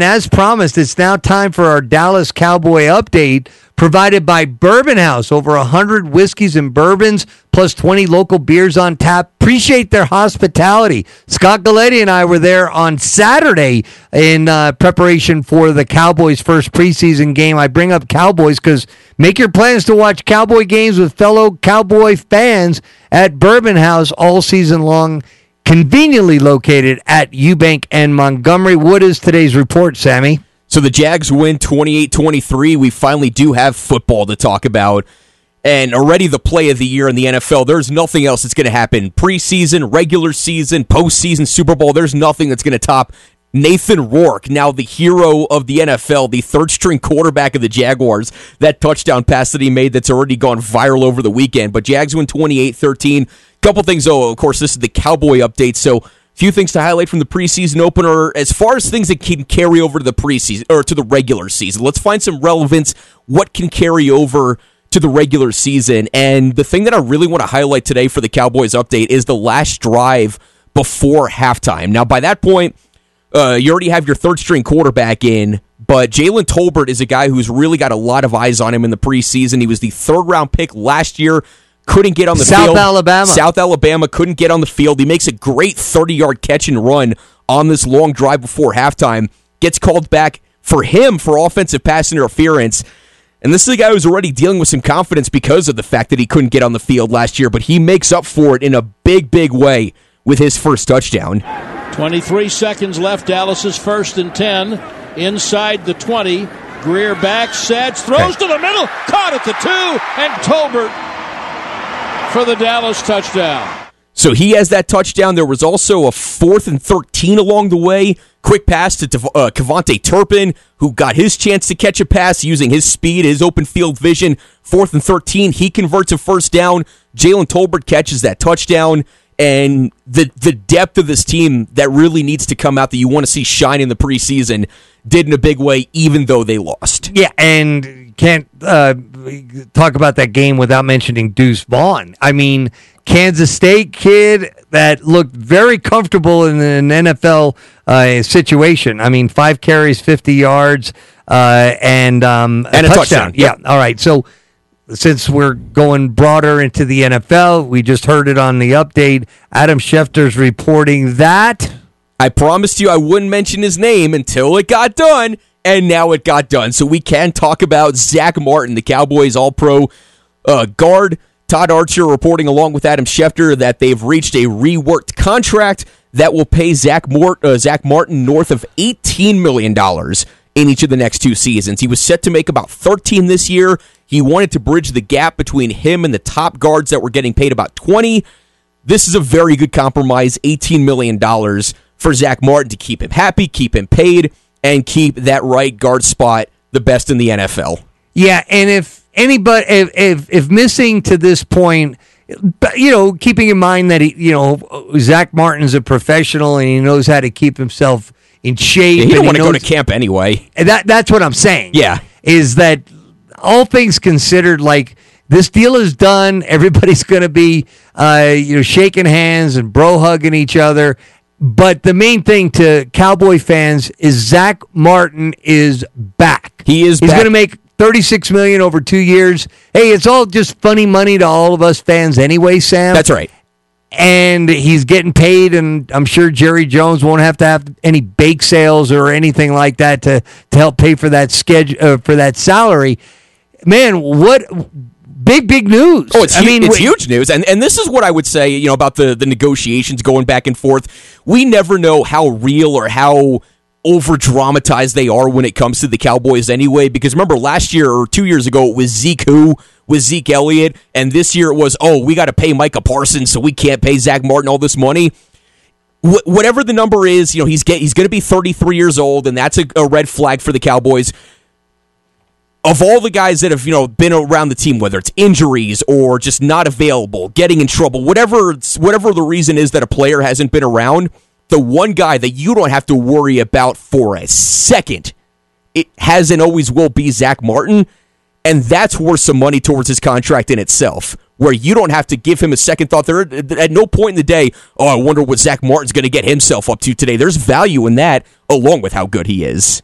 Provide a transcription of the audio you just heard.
As promised, it's now time for our Dallas Cowboy update provided by Bourbon House. Over 100 whiskeys and bourbons, plus 20 local beers on tap. Appreciate their hospitality. Scott Galletti and I were there on Saturday in uh, preparation for the Cowboys' first preseason game. I bring up Cowboys because make your plans to watch Cowboy games with fellow Cowboy fans at Bourbon House all season long conveniently located at Eubank and Montgomery. What is today's report, Sammy? So the Jags win 28 23. We finally do have football to talk about. And already the play of the year in the NFL. There's nothing else that's going to happen. Preseason, regular season, postseason, Super Bowl. There's nothing that's going to top Nathan Rourke, now the hero of the NFL, the third string quarterback of the Jaguars. That touchdown pass that he made that's already gone viral over the weekend. But Jags win 28 13. Couple things, though. Of course, this is the Cowboy update. So, few things to highlight from the preseason opener as far as things that can carry over to the preseason or to the regular season. Let's find some relevance. What can carry over to the regular season? And the thing that I really want to highlight today for the Cowboys update is the last drive before halftime. Now, by that point, uh, you already have your third string quarterback in, but Jalen Tolbert is a guy who's really got a lot of eyes on him in the preseason. He was the third round pick last year couldn't get on the South field. South Alabama. South Alabama couldn't get on the field. He makes a great 30 yard catch and run on this long drive before halftime. Gets called back for him for offensive pass interference. And this is a guy who's already dealing with some confidence because of the fact that he couldn't get on the field last year, but he makes up for it in a big, big way with his first touchdown. 23 seconds left. Dallas first and 10. Inside the 20. Grier back, sets, throws to the middle, caught at the two, and Tolbert for the Dallas touchdown. So he has that touchdown. There was also a fourth and 13 along the way. Quick pass to uh, KaVontae Turpin, who got his chance to catch a pass using his speed, his open field vision. Fourth and 13, he converts a first down. Jalen Tolbert catches that touchdown. And the the depth of this team that really needs to come out that you want to see shine in the preseason did in a big way, even though they lost. Yeah, and can't uh, talk about that game without mentioning Deuce Vaughn. I mean, Kansas State kid that looked very comfortable in an NFL uh, situation. I mean, five carries, 50 yards, uh, and, um, and a, touchdown. touchdown. Yeah, all right. So since we're going broader into the NFL, we just heard it on the update. Adam Schefter's reporting that. I promised you I wouldn't mention his name until it got done and now it got done. So we can talk about Zack Martin, the Cowboys All Pro uh, guard. Todd Archer reporting along with Adam Schefter that they've reached a reworked contract that will pay Zack, Mort, uh, Zack Martin north of $18 million in each of the next two seasons. He was set to make about 13 this year. He wanted to bridge the gap between him and the top guards that were getting paid about 20. This is a very good compromise, $18 million for Zack Martin to keep him happy, keep him paid, and keep that right guard spot the best in the NFL. Yeah, and if anybody if if, if missing to this point you know, keeping in mind that he, you know, Zack Martin's a professional and he knows how to keep himself in shape. Yeah, he don't want to go to camp anyway. That that's what I'm saying. Yeah, is that all things considered, like this deal is done. Everybody's going to be, uh, you know, shaking hands and bro hugging each other, but the main thing to Cowboy fans is Zack Martin is back. He is. He's going to make 36 million over two years. Hey, it's all just funny money to all of us fans anyway, Sam. That's right. And he's getting paid, and I'm sure Jerry Jones won't have to have any bake sales or anything like that to to help pay for that schedule uh, for that salary. Man, what big big news. Oh, it's I mean, it's huge news, and and this is what I would say. You know about the the negotiations going back and forth. We never know how real or how over dramatized they are when it comes to the Cowboys anyway. Because remember last year or two years ago it was Zeke who with Zeke Elliott, and this year it was oh we got to pay Micah Parsons, so we can't pay Zack Martin all this money. Wh- whatever the number is, you know he's get, he's going to be 33 years old, and that's a, a red flag for the Cowboys of all the guys that have you know been around the team, whether it's injuries or just not available, getting in trouble, whatever whatever the reason is that a player hasn't been around, the one guy that you don't have to worry about for a second, it has and always will be Zack Martin, and that's worth some money towards his contract in itself. Where you don't have to give him a second thought. There, at no point in the day, oh, I wonder what Zack Martin's going to get himself up to today. There's value in that, along with how good he is.